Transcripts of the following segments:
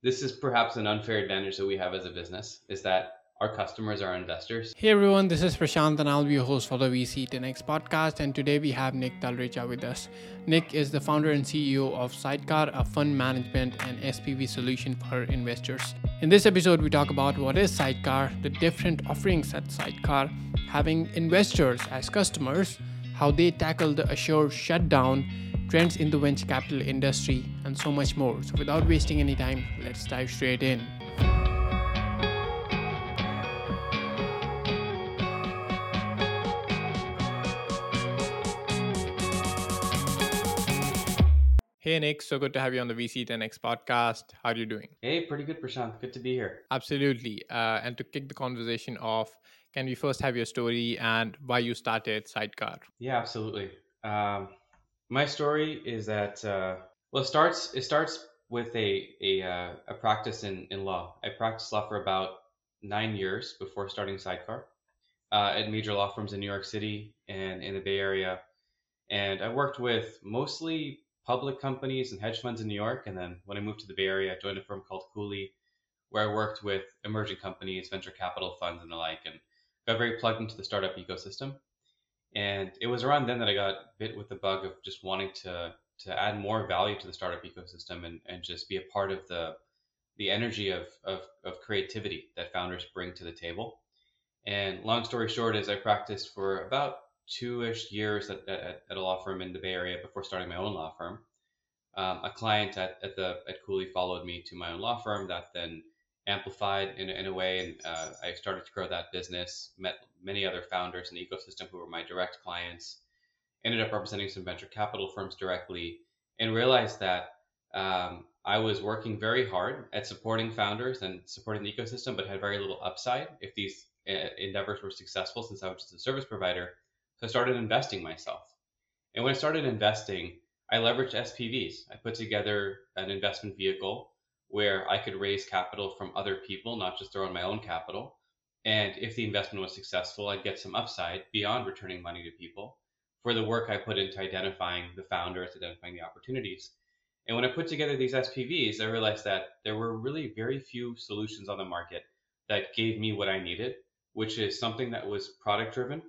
this is perhaps an unfair advantage that we have as a business is that our customers are investors. Hey everyone, this is Prashant and I'll be your host for the VC 10X podcast. And today we have Nik Talreja with us. Nik is the founder and CEO of Sydecar, a fund management and SPV solution for investors. In this episode, we talk about what is Sydecar, the different offerings at Sydecar, having investors as customers, how they tackle the assured shutdown, trends in the venture capital industry, and so much more. So without wasting any time, let's dive straight in. Hey Nik, so good to have you on the VC10X podcast. How are you doing? Hey, pretty good, Prashant. Good to be here. Absolutely. Uh, and to kick the conversation off, can we first have your story and why you started Sydecar? Yeah, absolutely. Um, my story is that uh, well, it starts it starts with a a, uh, a practice in in law. I practiced law for about nine years before starting Sydecar uh, at major law firms in New York City and in the Bay Area, and I worked with mostly public companies and hedge funds in New York. And then when I moved to the Bay Area, I joined a firm called Cooley, where I worked with emerging companies, venture capital funds, and the like, and got very plugged into the startup ecosystem. And it was around then that I got bit with the bug of just wanting to to add more value to the startup ecosystem and, and just be a part of the the energy of, of, of creativity that founders bring to the table. And long story short is I practiced for about two-ish years at, at, at, a law firm in the Bay Area before starting my own law firm. Um, a client at, at the at Cooley followed me to my own law firm that then amplified in, in a way, and uh, I started to grow that business. Met many other founders in the ecosystem who were my direct clients. Ended up representing some venture capital firms directly, and realized that um, I was working very hard at supporting founders and supporting the ecosystem, but had very little upside if these uh, endeavors were successful, since I was just a service provider so I started investing myself. And when I started investing, I leveraged SPVs. I put together an investment vehicle where I could raise capital from other people, not just throw in my own capital. And if the investment was successful, I'd get some upside beyond returning money to people for the work I put into identifying the founders, identifying the opportunities. And when I put together these SPVs, I realized that there were really very few solutions on the market that gave me what I needed, which is something that was product driven,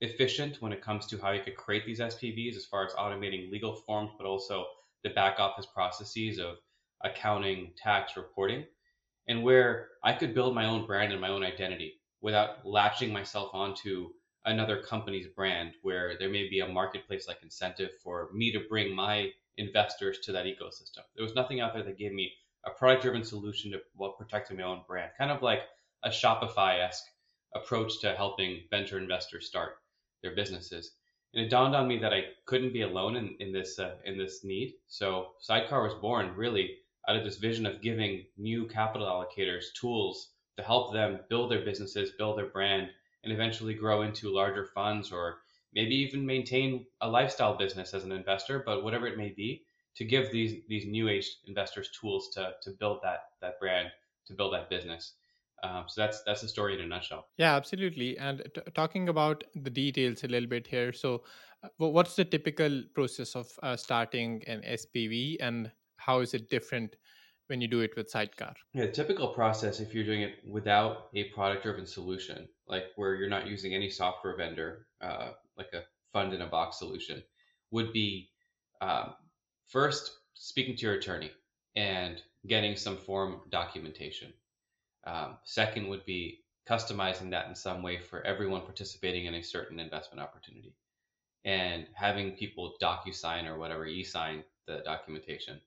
efficient when it comes to how you could create these SPVs as far as automating legal forms, but also the back office processes of accounting, tax, reporting, and where I could build my own brand and my own identity without latching myself onto another company's brand where there may be a marketplace like incentive for me to bring my investors to that ecosystem. There was nothing out there that gave me a product driven solution to while protecting my own brand, kind of like a Shopify esque approach to helping venture investors start their businesses. And it dawned on me that I couldn't be alone in, in this uh, in this need. So Sydecar was born really out of this vision of giving new capital allocators tools to help them build their businesses, build their brand, and eventually grow into larger funds or maybe even maintain a lifestyle business as an investor, but whatever it may be, to give these these new age investors tools to to build that that brand, to build that business. Um, so that's that's the story in a nutshell. Yeah, absolutely. And t- talking about the details a little bit here. So, uh, what's the typical process of uh, starting an SPV, and how is it different when you do it with Sydecar? Yeah, typical process if you're doing it without a product-driven solution, like where you're not using any software vendor, uh, like a fund in a box solution, would be um, first speaking to your attorney and getting some form documentation um, second would be customizing that in some way for everyone participating in a certain investment opportunity and having people docu-sign or whatever e-sign the documentation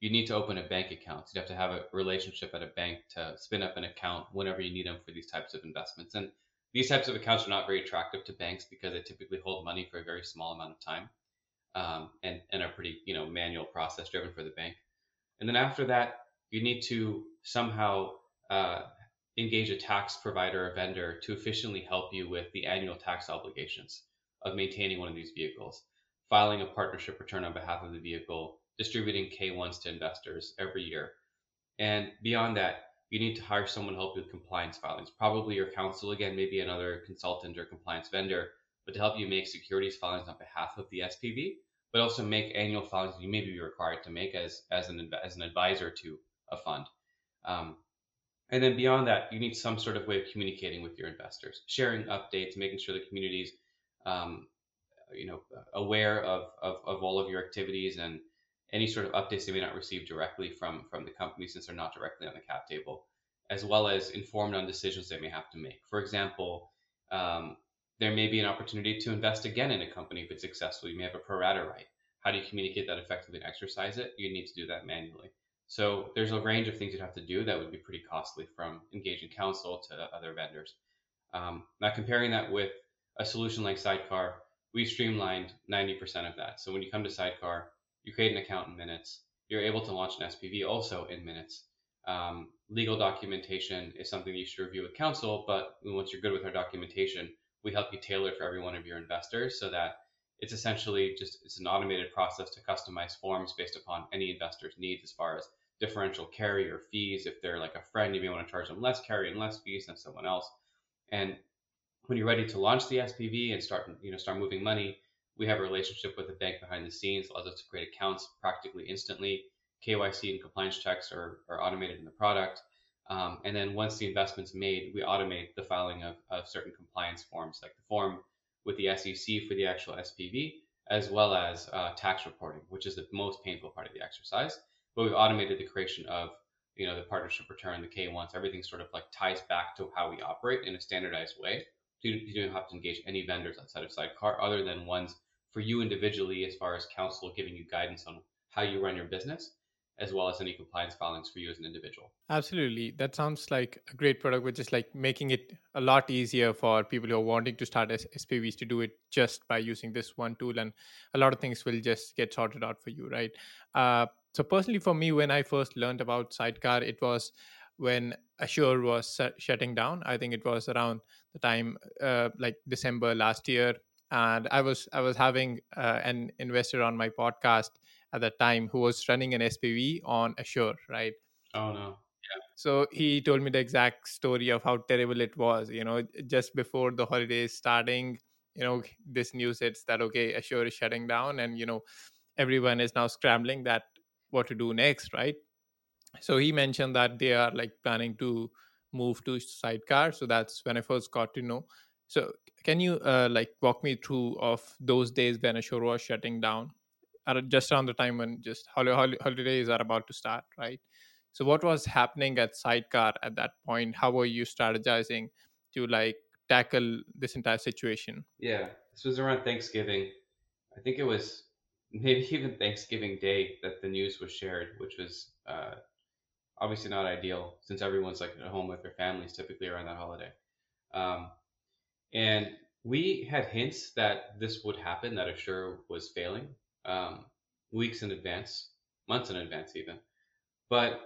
you need to open a bank account. You have to have a relationship at a bank to spin up an account whenever you need them for these types of investments. And these types of accounts are not very attractive to banks because they typically hold money for a very small amount of time um, and, and are pretty you know manual process driven for the bank. And then after that you need to somehow uh, engage a tax provider or vendor to efficiently help you with the annual tax obligations of maintaining one of these vehicles, filing a partnership return on behalf of the vehicle, distributing K1s to investors every year. And beyond that, you need to hire someone to help you with compliance filings, probably your counsel again, maybe another consultant or compliance vendor, but to help you make securities filings on behalf of the SPV, but also make annual filings you may be required to make as, as, an, as an advisor to a fund. Um, and then beyond that, you need some sort of way of communicating with your investors, sharing updates, making sure the community's um, you know aware of, of, of all of your activities and any sort of updates they may not receive directly from from the company since they're not directly on the cap table, as well as informed on decisions they may have to make. For example, um, there may be an opportunity to invest again in a company if it's successful. You may have a pro rata right. How do you communicate that effectively and exercise it? You need to do that manually. So there's a range of things you'd have to do that would be pretty costly from engaging counsel to other vendors. Um, now comparing that with a solution like Sydecar, we've streamlined 90% of that. So when you come to Sydecar, you create an account in minutes. You're able to launch an SPV also in minutes. Um, legal documentation is something you should review with counsel, but once you're good with our documentation, we help you tailor for every one of your investors so that it's essentially just it's an automated process to customize forms based upon any investor's needs as far as differential carry or fees. If they're like a friend, you may want to charge them less carry and less fees than someone else. And when you're ready to launch the SPV and start you know start moving money, we have a relationship with a bank behind the scenes, allows us to create accounts practically instantly. KYC and compliance checks are, are automated in the product. Um, and then once the investment's made, we automate the filing of, of certain compliance forms, like the form with the SEC for the actual SPV, as well as uh, tax reporting, which is the most painful part of the exercise. But we've automated the creation of you know the partnership return, the K1s, everything sort of like ties back to how we operate in a standardized way. So you don't have to engage any vendors outside of Sydecar other than ones for you individually as far as counsel giving you guidance on how you run your business as well as any compliance filings for you as an individual. Absolutely. That sounds like a great product, which is like making it a lot easier for people who are wanting to start SPVs to do it just by using this one tool. And a lot of things will just get sorted out for you, right? Uh, so, personally, for me, when I first learned about Sydecar, it was when Assure was shutting down. I think it was around the time, uh, like December last year. And I was I was having uh, an investor on my podcast at that time who was running an SPV on Assure, right? Oh no. Yeah. So he told me the exact story of how terrible it was. You know, just before the holidays starting, you know, this news hits that okay, Assure is shutting down, and you know, everyone is now scrambling that what to do next, right? So he mentioned that they are like planning to move to Sydecar. So that's when I first got to know. So can you uh, like walk me through of those days when Assure was shutting down? just around the time when just holidays are about to start, right? So what was happening at Sydecar at that point? How were you strategizing to like tackle this entire situation? Yeah, this was around Thanksgiving. I think it was maybe even Thanksgiving Day that the news was shared, which was uh, obviously not ideal since everyone's like at home with their families typically around that holiday. Um, and we had hints that this would happen, that Assure was failing um, weeks in advance, months in advance even. But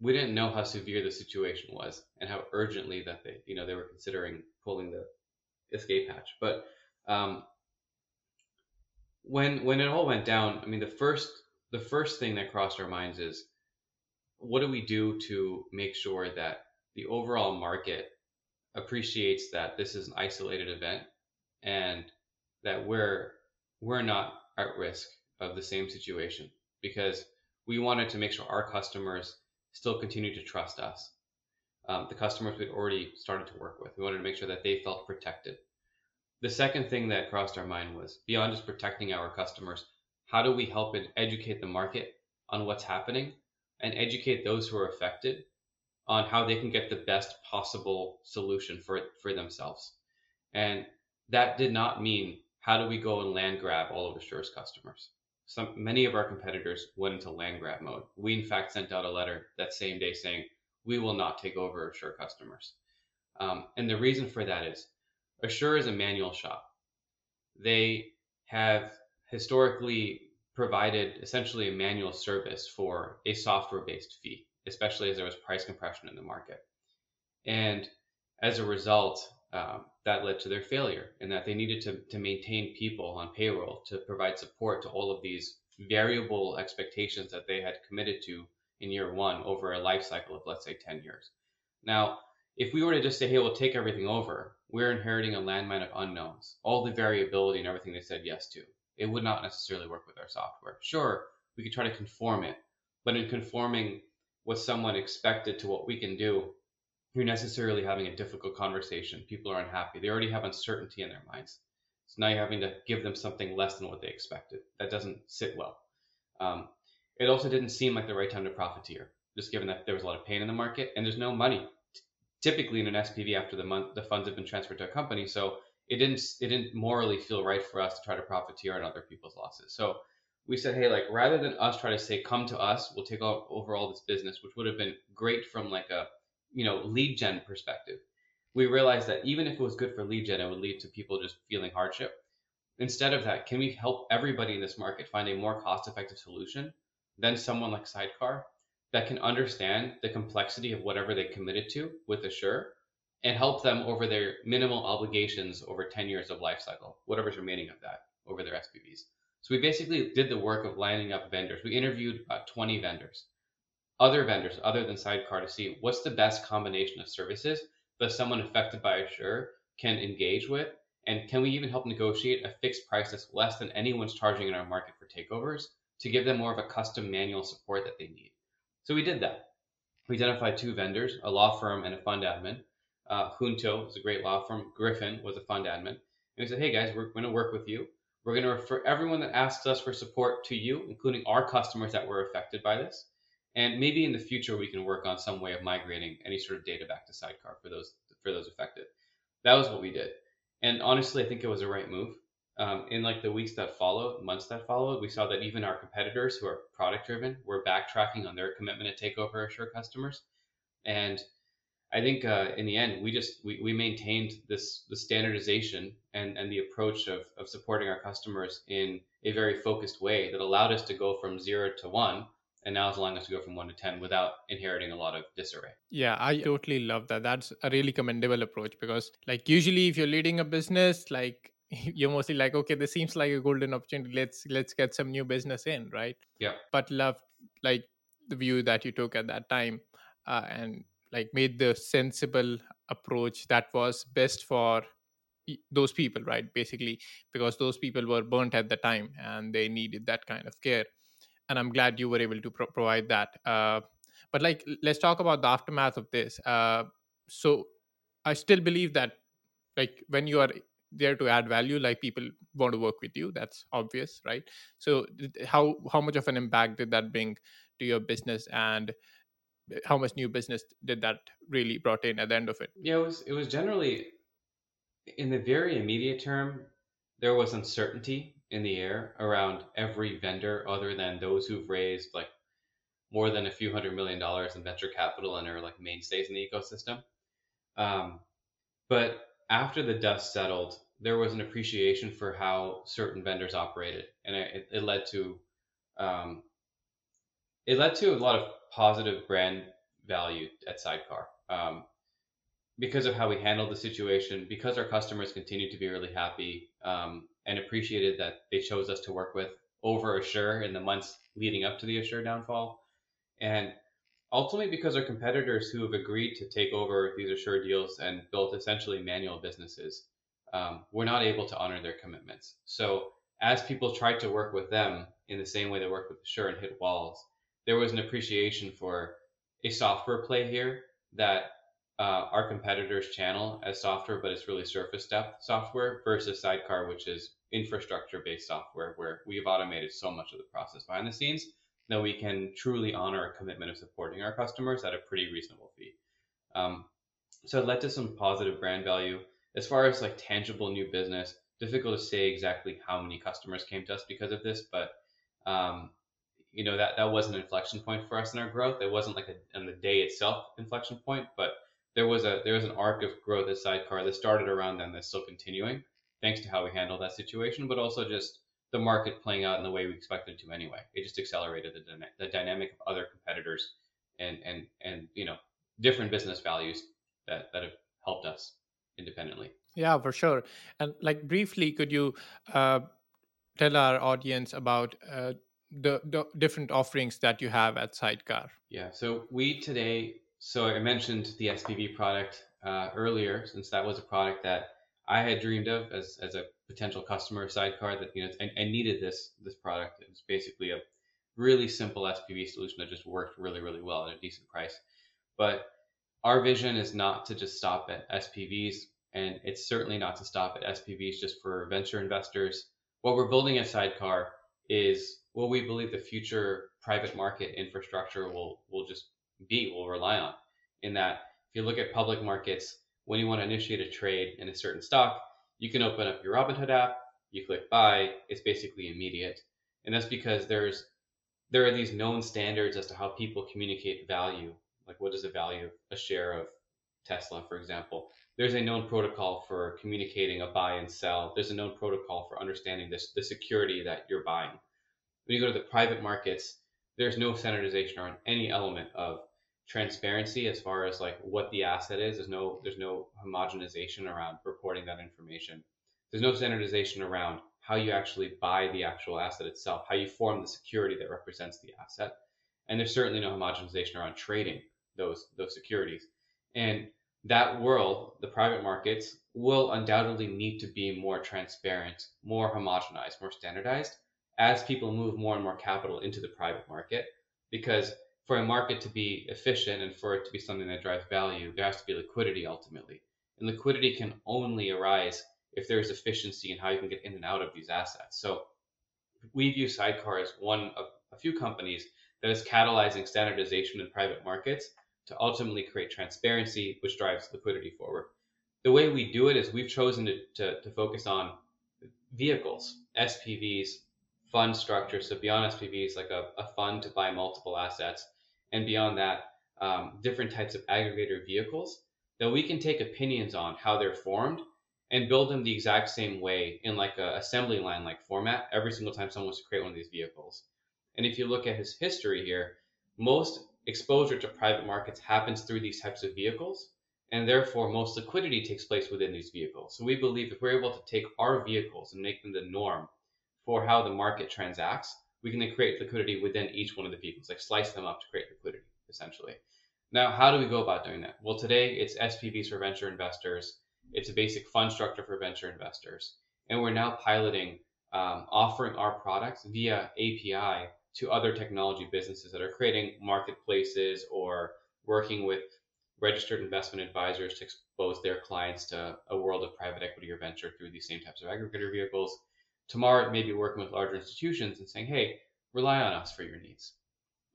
we didn't know how severe the situation was and how urgently that they, you know, they were considering pulling the escape hatch. But um, when when it all went down, I mean, the first the first thing that crossed our minds is, what do we do to make sure that the overall market appreciates that this is an isolated event and that we're we're not at risk of the same situation because we wanted to make sure our customers still continue to trust us. Um, the customers we'd already started to work with. We wanted to make sure that they felt protected. The second thing that crossed our mind was beyond just protecting our customers, how do we help and educate the market on what's happening and educate those who are affected on how they can get the best possible solution for for themselves. And that did not mean how do we go and land grab all of Assure's customers some many of our competitors went into land grab mode. We in fact sent out a letter that same day saying we will not take over Assure customers. Um, and the reason for that is Assure is a manual shop. They have historically provided essentially a manual service for a software based fee, especially as there was price compression in the market. And as a result, um, that led to their failure and that they needed to, to maintain people on payroll to provide support to all of these variable expectations that they had committed to in year one over a life cycle of let's say 10 years. Now if we were to just say hey we'll take everything over we're inheriting a landmine of unknowns all the variability and everything they said yes to. It would not necessarily work with our software. Sure we could try to conform it but in conforming what someone expected to what we can do, you're necessarily having a difficult conversation. People are unhappy. They already have uncertainty in their minds. So now you're having to give them something less than what they expected. That doesn't sit well. Um, it also didn't seem like the right time to profiteer, just given that there was a lot of pain in the market and there's no money typically in an SPV after the month the funds have been transferred to a company. So it didn't it didn't morally feel right for us to try to profiteer on other people's losses. So we said, hey, like rather than us try to say, come to us, we'll take over all this business, which would have been great from like a you know lead gen perspective. We realized that even if it was good for lead gen, it would lead to people just feeling hardship. Instead of that, can we help everybody in this market find a more cost-effective solution than someone like Sydecar that can understand the complexity of whatever they committed to with Assure and help them over their minimal obligations over 10 years of life cycle, whatever's remaining of that over their SPVs. So we basically did the work of lining up vendors. We interviewed about 20 vendors, other vendors other than Sydecar to see what's the best combination of services that someone affected by Assure can engage with. And can we even help negotiate a fixed price that's less than anyone's charging in our market for takeovers to give them more of a custom manual support that they need? So we did that. We identified two vendors, a law firm and a fund admin. Uh, Junto was a great law firm. Griffin was a fund admin. And we said, hey guys, we're going to work with you. We're going to refer everyone that asks us for support to you, including our customers that were affected by this. And maybe in the future we can work on some way of migrating any sort of data back to Sydecar for those for those affected. That was what we did. And honestly, I think it was a right move um, in like the weeks that followed, months that followed, we saw that even our competitors who are product driven were backtracking on their commitment to take over Assure customers. And I think uh, in the end, we just we, we maintained this the standardization and, and the approach of, of supporting our customers in a very focused way that allowed us to go from zero to one and now it's allowing us to go from one to 10 without inheriting a lot of disarray. Yeah, I totally love that. That's a really commendable approach because, like, usually if you're leading a business, like, you're mostly like okay this seems like a golden opportunity let's let's get some new business in right yeah but love like the view that you took at that time uh, and like made the sensible approach that was best for those people right? Basically because those people were burnt at the time and they needed that kind of care. And i'm glad you were able to pro- provide that. Uh, but like let's talk about the aftermath of this. Uh, so i still believe that like when you are there to add value like people want to work with you. That's obvious right? So how how much of an impact did that bring to your business? And how much new business did that really brought in at the end of it? Yeah it was it was generally in the very immediate term there was uncertainty in the air around every vendor other than those who've raised like more than a few hundred million dollars in venture capital and are like mainstays in the ecosystem. Um, but after the dust settled, there was an appreciation for how certain vendors operated, and it, it led to um, it led to a lot of positive brand value at Sydecar um, because of how we handled the situation, because our customers continued to be really happy um, and appreciated that they chose us to work with over Assure in the months leading up to the Assure downfall, and ultimately because our competitors who have agreed to take over these Assure deals and built essentially manual businesses um, were not able to honor their commitments. So as people tried to work with them in the same way they worked with Assure and hit walls, there was an appreciation for a software play here that uh, our competitors channel as software, but it's really surface depth software versus Sydecar, which is infrastructure based software where we've automated so much of the process behind the scenes that we can truly honor a commitment of supporting our customers at a pretty reasonable fee. Um, so it led to some positive brand value. As far as like tangible new business, difficult to say exactly how many customers came to us because of this, but um, you know that that was an inflection point for us in our growth. It wasn't like a on the day itself inflection point, but there was a there was an arc of growth at Sydecar that started around then that's still continuing, thanks to how we handled that situation, but also just the market playing out in the way we expected to anyway. It just accelerated the, the dynamic of other competitors and and and you know different business values that that have helped us independently. Yeah, for sure. And like briefly, could you uh, tell our audience about uh, the, the different offerings that you have at Sydecar? Yeah. So we today. So I mentioned the SPV product uh, earlier, since that was a product that I had dreamed of as, as a potential customer of Sydecar that you know I, I needed this this product. It was basically a really simple SPV solution that just worked really, really well at a decent price. But our vision is not to just stop at SPVs, and it's certainly not to stop at SPVs just for venture investors. What we're building at Sydecar is what we believe the future private market infrastructure will will just be, will rely on. In that, if you look at public markets, when you want to initiate a trade in a certain stock, you can open up your Robinhood app, you click buy, it's basically immediate. And that's because there's there are these known standards as to how people communicate value. Like what is the value of a share of Tesla, for example? There's a known protocol for communicating a buy and sell. There's a known protocol for understanding this the security that you're buying. When you go to the private markets, there's no standardization on any element of transparency as far as like what the asset is. There's no there's no homogenization around reporting that information. There's no standardization around how you actually buy the actual asset itself, how you form the security that represents the asset. And there's certainly no homogenization around trading those those securities. And that world, the private markets, will undoubtedly need to be more transparent, more homogenized, more standardized as people move more and more capital into the private market. Because for a market to be efficient and for it to be something that drives value, there has to be liquidity ultimately. And liquidity can only arise if there's efficiency in how you can get in and out of these assets. So we view Sydecar as one of a few companies that is catalyzing standardization in private markets to ultimately create transparency, which drives liquidity forward. The way we do it is we've chosen to, to, to focus on vehicles, SPVs, fund structure. So beyond SPVs, like a, a fund to buy multiple assets, and beyond that, um, different types of aggregator vehicles that we can take opinions on how they're formed and build them the exact same way in like a assembly line like format every single time someone wants to create one of these vehicles. And if you look at his history here, most exposure to private markets happens through these types of vehicles, and therefore most liquidity takes place within these vehicles. So we believe if we're able to take our vehicles and make them the norm for how the market transacts, we can then create liquidity within each one of the vehicles, like slice them up to create liquidity, essentially. Now, how do we go about doing that? Well, today it's SPVs for venture investors. It's a basic fund structure for venture investors. And we're now piloting um, offering our products via API to other technology businesses that are creating marketplaces or working with registered investment advisors to expose their clients to a world of private equity or venture through these same types of aggregator vehicles. Tomorrow, it may be working with larger institutions and saying, hey, rely on us for your needs.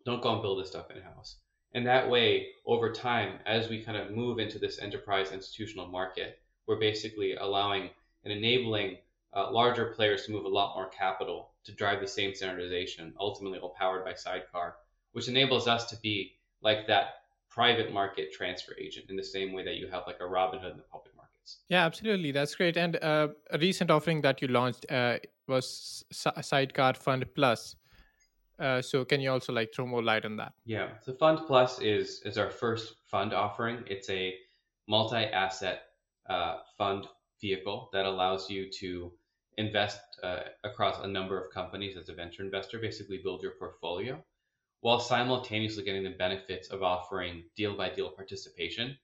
Don't go and build this stuff in house. And that way, over time, as we kind of move into this enterprise institutional market, we're basically allowing and enabling uh, larger players to move a lot more capital to drive the same standardization, ultimately all powered by Sydecar, which enables us to be like that private market transfer agent in the same way that you have like a Robinhood in the public Yeah, absolutely. That's great. And uh, a recent offering that you launched uh, was Sydecar Fund Plus. Uh, so can you also like throw more light on that? Yeah, so Fund Plus is is our first fund offering. It's a multi-asset uh, fund vehicle that allows you to invest uh, across a number of companies as a venture investor, basically build your portfolio, while simultaneously getting the benefits of offering deal by deal participation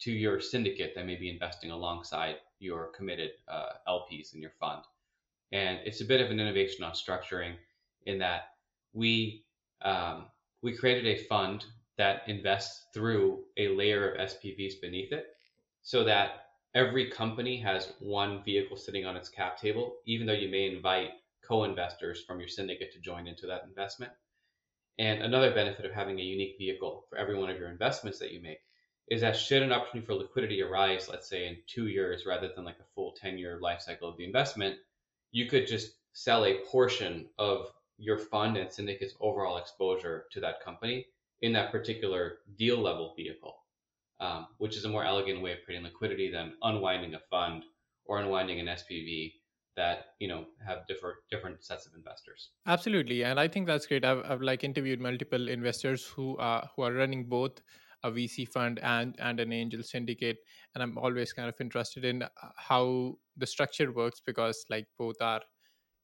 to your syndicate that may be investing alongside your committed uh, LPs in your fund. And it's a bit of an innovation on structuring in that we um, we created a fund that invests through a layer of SPVs beneath it, so that every company has one vehicle sitting on its cap table, even though you may invite co-investors from your syndicate to join into that investment. And another benefit of having a unique vehicle for every one of your investments that you make is that should an opportunity for liquidity arise, let's say in two years rather than like a full 10 year life cycle of the investment, you could just sell a portion of your fund and syndicate's overall exposure to that company in that particular deal level vehicle um, which is a more elegant way of creating liquidity than unwinding a fund or unwinding an SPV that you know have different different sets of investors. Absolutely, and I think that's great. I've, I've like interviewed multiple investors who are who are running both a VC fund and and an angel syndicate, and I'm always kind of interested in uh, how the structure works because like both are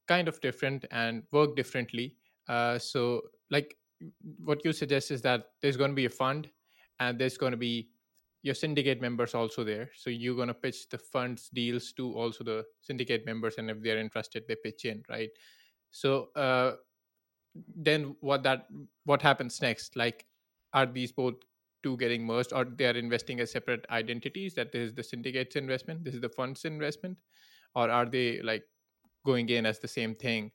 kind of different and work differently. Uh, so like what you suggest is that there's going to be a fund and there's going to be your syndicate members also there. So you're going to pitch the funds deals to also the syndicate members and if they're interested they pitch in right? So uh, then what that what happens next? Like are these both two getting merged or they are investing as separate identities that this is the syndicate's investment this is the fund's investment or are they like going in as the same thing?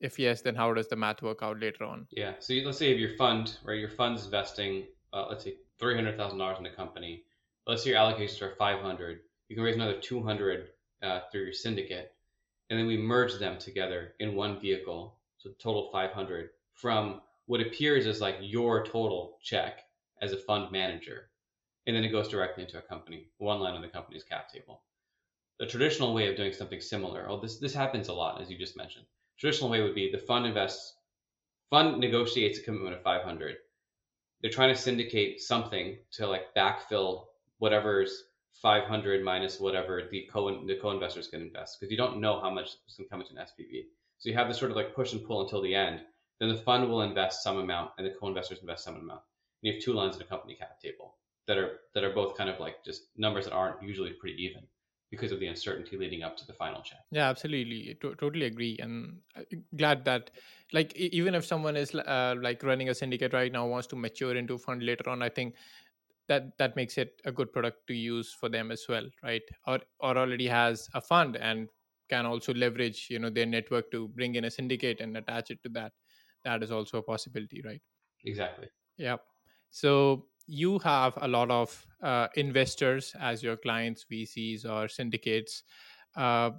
If yes then how does the math work out later on? Yeah so you, let's say if your fund right your fund's investing uh, let's say $300000 in a company let's say your allocations are 500 you can raise another 200 uh, through your syndicate and then we merge them together in one vehicle so total 500 from what appears as like your total check as a fund manager and then it goes directly into a company one line on the company's cap table the traditional way of doing something similar oh this this happens a lot as you just mentioned traditional way would be the fund invests fund negotiates a commitment of 500 they're trying to syndicate something to like backfill whatever's 500 minus whatever the co the co-investors can invest because you don't know how much is going to come into an SPV. So you have this sort of like push and pull until the end. Then the fund will invest some amount and the co-investors invest some amount. And you have two lines in a company cap table that are that are both kind of like just numbers that aren't usually pretty even because of the uncertainty leading up to the final check. Yeah, absolutely. To- totally agree. And glad that, like, even if someone is uh, like running a syndicate right now, wants to mature into a fund later on, I think that that makes it a good product to use for them as well right or or already has a fund and can also leverage you know their network to bring in a syndicate and attach it to that that is also a possibility right exactly yeah so you have a lot of uh, investors as your clients vcs or syndicates uh,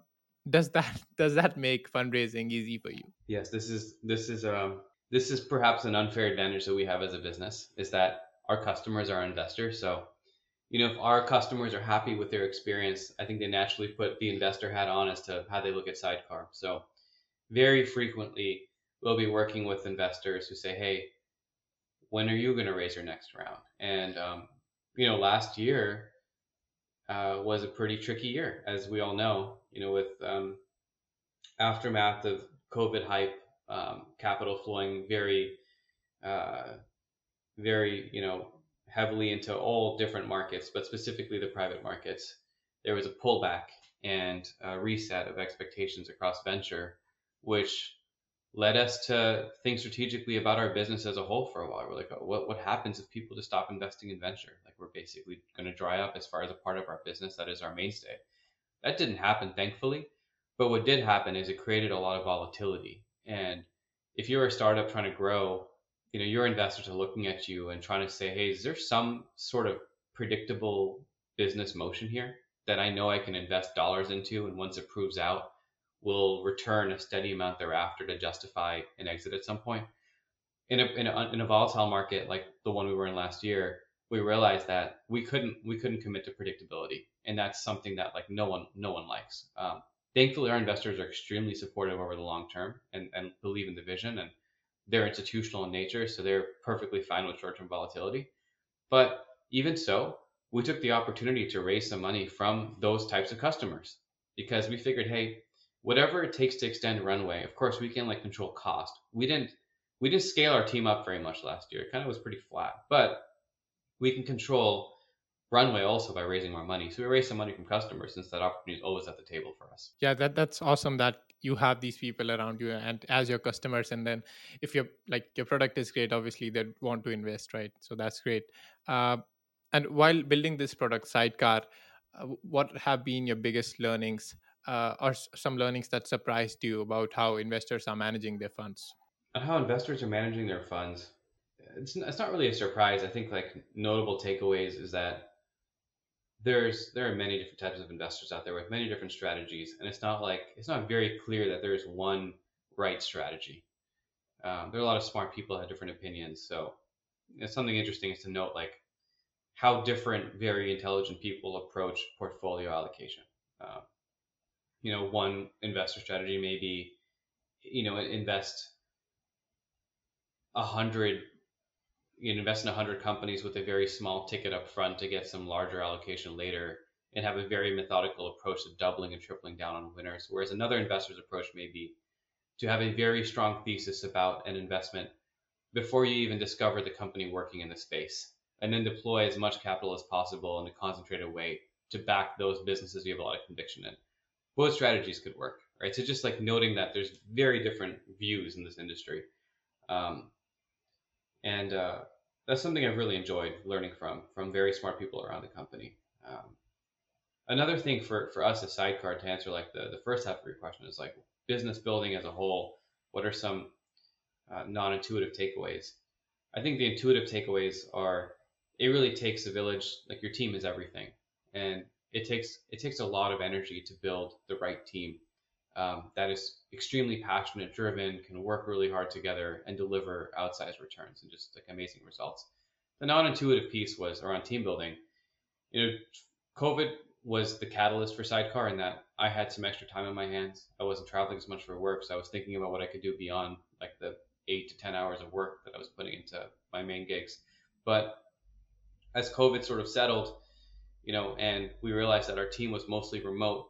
does that does that make fundraising easy for you yes this is this is um this is perhaps an unfair advantage that we have as a business is that our customers are investors. So, you know, if our customers are happy with their experience, I think they naturally put the investor hat on as to how they look at Sydecar. So, very frequently, we'll be working with investors who say, "Hey, when are you going to raise your next round?" And um, you know, last year uh, was a pretty tricky year, as we all know. You know, with um, aftermath of COVID hype, um, capital flowing very uh, very, you know, heavily into all different markets, but specifically the private markets, there was a pullback and a reset of expectations across venture, which led us to think strategically about our business as a whole for a while. We're like, what what happens if people just stop investing in venture? Like we're basically going to dry up as far as a part of our business that is our mainstay. That didn't happen, thankfully. But what did happen is it created a lot of volatility. And if you're a startup trying to grow you know your investors are looking at you and trying to say hey is there some sort of predictable business motion here that i know i can invest dollars into and once it proves out will return a steady amount thereafter to justify an exit at some point. In a, in a, in a volatile market like the one we were in last year we realized that we couldn't we couldn't commit to predictability. And that's something that like no one no one likes. Um, thankfully our investors are extremely supportive over the long term and, and believe in the vision and they're institutional in nature, so they're perfectly fine with short term volatility. But even so, we took the opportunity to raise some money from those types of customers because we figured, hey, whatever it takes to extend runway, of course we can like control cost. We didn't we didn't scale our team up very much last year. It kind of was pretty flat, but we can control runway also by raising more money. So we raised some money from customers since that opportunity is always at the table for us. Yeah, that that's awesome that you have these people around you and as your customers and then if your like your product is great obviously they want to invest right so that's great uh, and while building this product Sydecar uh, what have been your biggest learnings uh, or some learnings that surprised you about how investors are managing their funds And how investors are managing their funds it's, it's not really a surprise i think like notable takeaways is that there's there are many different types of investors out there with many different strategies, and it's not like it's not very clear that there's one right strategy. Um, there are a lot of smart people that have different opinions, so it's something interesting is to note like how different very intelligent people approach portfolio allocation. Uh, you know, one investor strategy may be, you know, invest a hundred you can invest in a 100 companies with a very small ticket up front to get some larger allocation later and have a very methodical approach to doubling and tripling down on winners. Whereas another investor's approach may be to have a very strong thesis about an investment before you even discover the company working in the space and then deploy as much capital as possible in a concentrated way to back those businesses you have a lot of conviction in. Both strategies could work, right? So just like noting that there's very different views in this industry. Um, and uh, that's something I've really enjoyed learning from from very smart people around the company. Um, another thing for for us as Sydecar to answer like the the first half of your question is like business building as a whole. What are some uh, non-intuitive takeaways? I think the intuitive takeaways are it really takes a village. Like your team is everything, and it takes it takes a lot of energy to build the right team um, that is extremely passionate, driven, can work really hard together and deliver outsized returns and just like amazing results. The non-intuitive piece was around team building. You know, COVID was the catalyst for Sydecar in that I had some extra time on my hands. I wasn't traveling as much for work, so I was thinking about what I could do beyond like the eight to ten hours of work that I was putting into my main gigs. But as COVID sort of settled, you know, and we realized that our team was mostly remote,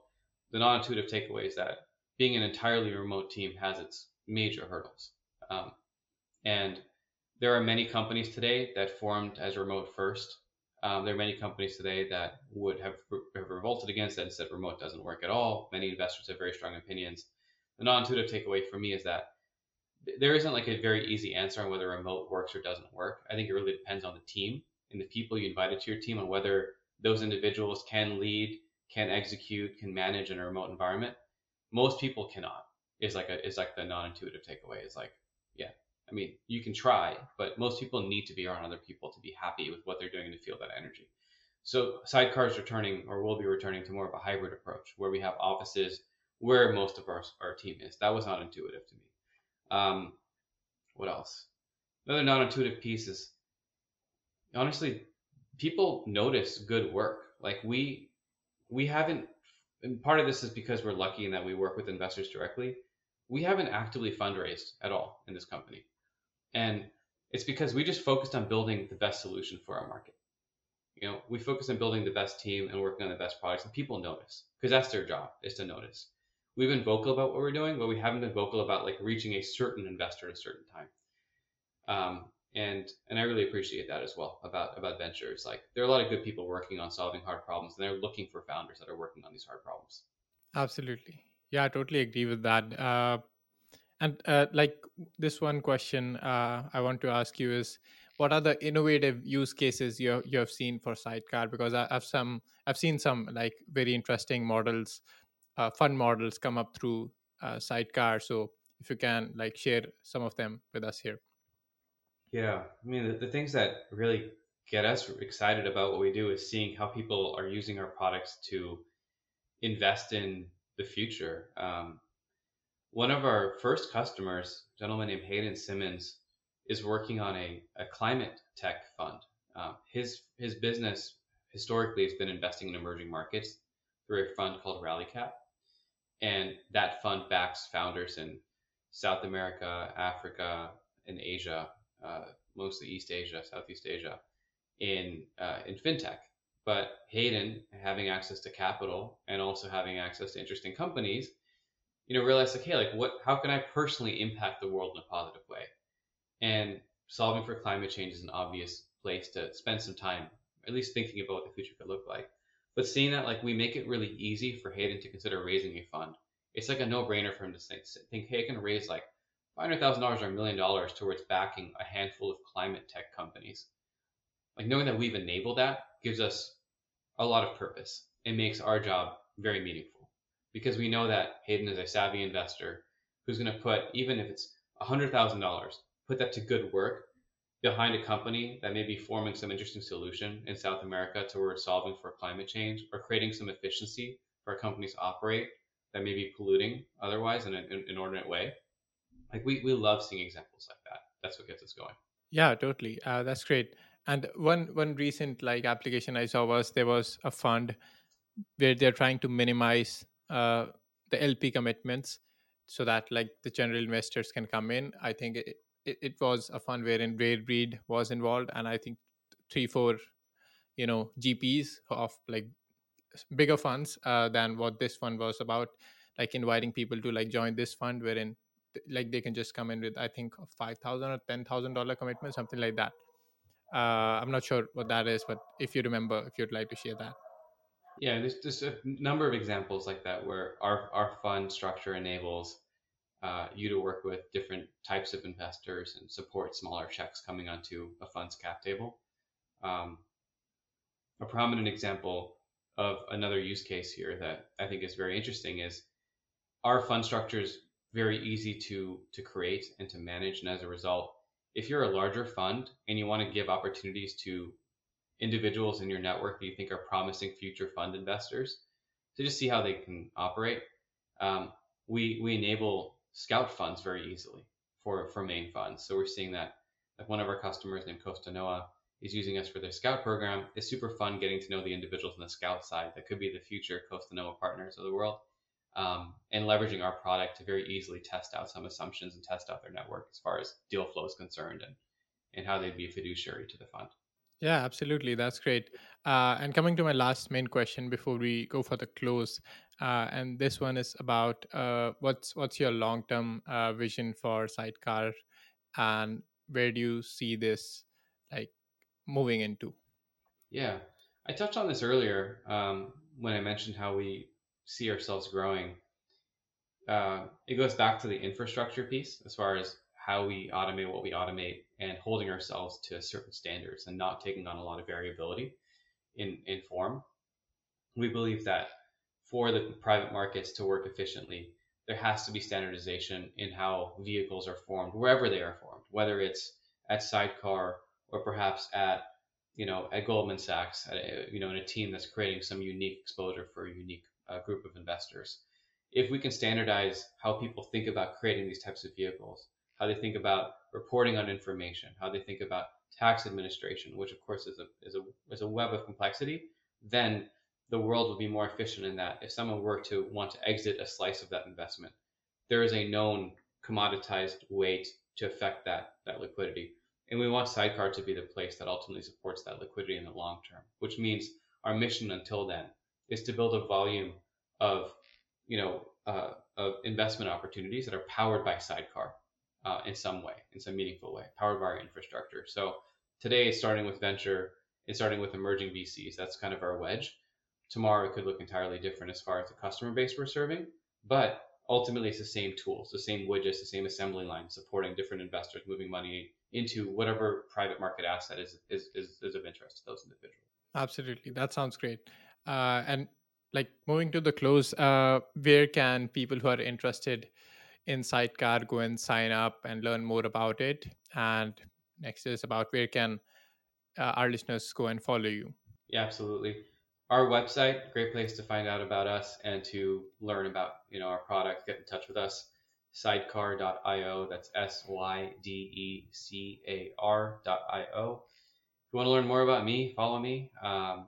the non-intuitive takeaway is that being an entirely remote team has its major hurdles. Um, and there are many companies today that formed as remote first. Um, there are many companies today that would have, have revolted against that and said remote doesn't work at all. Many investors have very strong opinions. The non-intuitive takeaway for me is that there isn't like a very easy answer on whether remote works or doesn't work. I think it really depends on the team and the people you invited to your team and whether those individuals can lead, can execute, can manage in a remote environment. Most people cannot. Is like a is like the non-intuitive takeaway. Is like yeah i mean you can try but most people need to be around other people to be happy with what they're doing and to feel that energy. So Sydecar's returning or will be returning to more of a hybrid approach where we have offices where most of our, our team is. That was not intuitive to me. Um, what else? Another non-intuitive piece is honestly people notice good work like we we haven't and part of this is because we're lucky in that we work with investors directly. We haven't actively fundraised at all in this company. And it's because we just focused on building the best solution for our market. You know, we focus on building the best team and working on the best products, and people notice because that's their job is to notice. We've been vocal about what we're doing, but we haven't been vocal about like reaching a certain investor at a certain time. Um, and and I really appreciate that as well about about ventures. Like there are a lot of good people working on solving hard problems, and they're looking for founders that are working on these hard problems. Absolutely, yeah, I totally agree with that. Uh, and uh, like this one question uh, I want to ask you is, what are the innovative use cases you you have seen for Sydecar? Because I, have some I've seen some like very interesting models, uh, fun models come up through uh, Sydecar. So if you can like share some of them with us here. Yeah, I mean, the, the things that really get us excited about what we do is seeing how people are using our products to invest in the future. Um, one of our first customers, a gentleman named Hayden Simmons, is working on a, a climate tech fund. Uh, his his business historically has been investing in emerging markets through a fund called RallyCap, and that fund backs founders in South America, Africa, and Asia mostly East Asia, Southeast Asia, in uh, in fintech. But Hayden, having access to capital and also having access to interesting companies, you know, realized like, hey, like what? How can I personally impact the world in a positive way? And solving for climate change is an obvious place to spend some time, at least thinking about what the future could look like. But seeing that like we make it really easy for Hayden to consider raising a fund, it's like a no-brainer for him to think, think hey, I can raise like $500,000 or a million dollars towards backing a handful of climate tech companies. Like knowing that we've enabled that gives us a lot of purpose. It makes our job very meaningful because we know that Hayden is a savvy investor who's going to put, even if it's $100,000, put that to good work behind a company that may be forming some interesting solution in South America towards solving for climate change or creating some efficiency for companies to operate that may be polluting otherwise in an inordinate way like we we love seeing examples like that. That's what gets us going. Yeah totally. Uh, that's great. And one one recent like application i saw was there was a fund where they're trying to minimize uh, the lp commitments so that like the general investors can come in. I think it, it, it was a fund wherein Rare Reed was involved and i think three four you know gps of like bigger funds uh, than what this fund was about like inviting people to like join this fund wherein like they can just come in with i think five thousand or ten thousand dollar commitment something like that uh, i'm not sure what that is but if you remember if you'd like to share that yeah there's just a number of examples like that where our, our fund structure enables uh, you to work with different types of investors and support smaller checks coming onto a fund's cap table. Um, a prominent example of another use case here that I think is very interesting is our fund structures very easy to to create and to manage. And as a result if you're a larger fund and you want to give opportunities to individuals in your network that you think are promising future fund investors to just see how they can operate um, we we enable scout funds very easily for for main funds. So we're seeing that like one of our customers named Costanoa is using us for their scout program. It's super fun getting to know the individuals on the scout side that could be the future Costanoa partners of the world um, and leveraging our product to very easily test out some assumptions and test out their network as far as deal flow is concerned and, and how they'd be a fiduciary to the fund. Yeah, absolutely. That's great. Uh, and coming to my last main question before we go for the close, uh, and this one is about uh, what's what's your long term uh, vision for Sydecar, and where do you see this like moving into? Yeah, I touched on this earlier um, when I mentioned how we see ourselves growing, uh, it goes back to the infrastructure piece as far as how we automate what we automate and holding ourselves to certain standards and not taking on a lot of variability in, in form. We believe that for the private markets to work efficiently, there has to be standardization in how vehicles are formed, wherever they are formed, whether it's at Sydecar or perhaps at you know at Goldman Sachs, at, you know in a team that's creating some unique exposure for unique uh, group of investors. If we can standardize how people think about creating these types of vehicles, how they think about reporting on information, how they think about tax administration, which of course is a is a is a web of complexity, then the world will be more efficient in that. If someone were to want to exit a slice of that investment, there is a known commoditized way to affect that that liquidity. And we want Sydecar to be the place that ultimately supports that liquidity in the long term, which means our mission until then is to build a volume of you know uh, of investment opportunities that are powered by Sydecar uh, in some way, in some meaningful way, powered by our infrastructure. So today, starting with venture, it's starting with emerging VCs. That's kind of our wedge. Tomorrow, it could look entirely different as far as the customer base we're serving, but ultimately, it's the same tools, the same widgets, the same assembly line, supporting different investors moving money into whatever private market asset is is, is, is of interest to those individuals. Absolutely, that sounds great. Uh, and like moving to the close, uh, where can people who are interested in Sydecar go and sign up and learn more about it? And next is about where can uh, our listeners go and follow you? Yeah, absolutely. Our website, great place to find out about us and to learn about you know our product. Get in touch with us. Sydecar.io. That's S Y D E C A R.io. If you want to learn more about me, follow me. Um,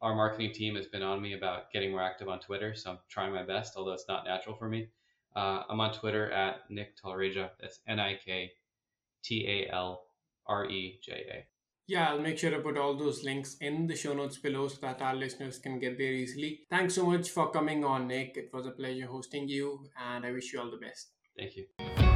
our marketing team has been on me about getting more active on Twitter, so I'm trying my best, although it's not natural for me. Uh, I'm on Twitter at Nik Talreja. That's N I K T A L R E J A. Yeah, I'll make sure to put all those links in the show notes below so that our listeners can get there easily. Thanks so much for coming on, Nik. It was a pleasure hosting you, and I wish you all the best. Thank you.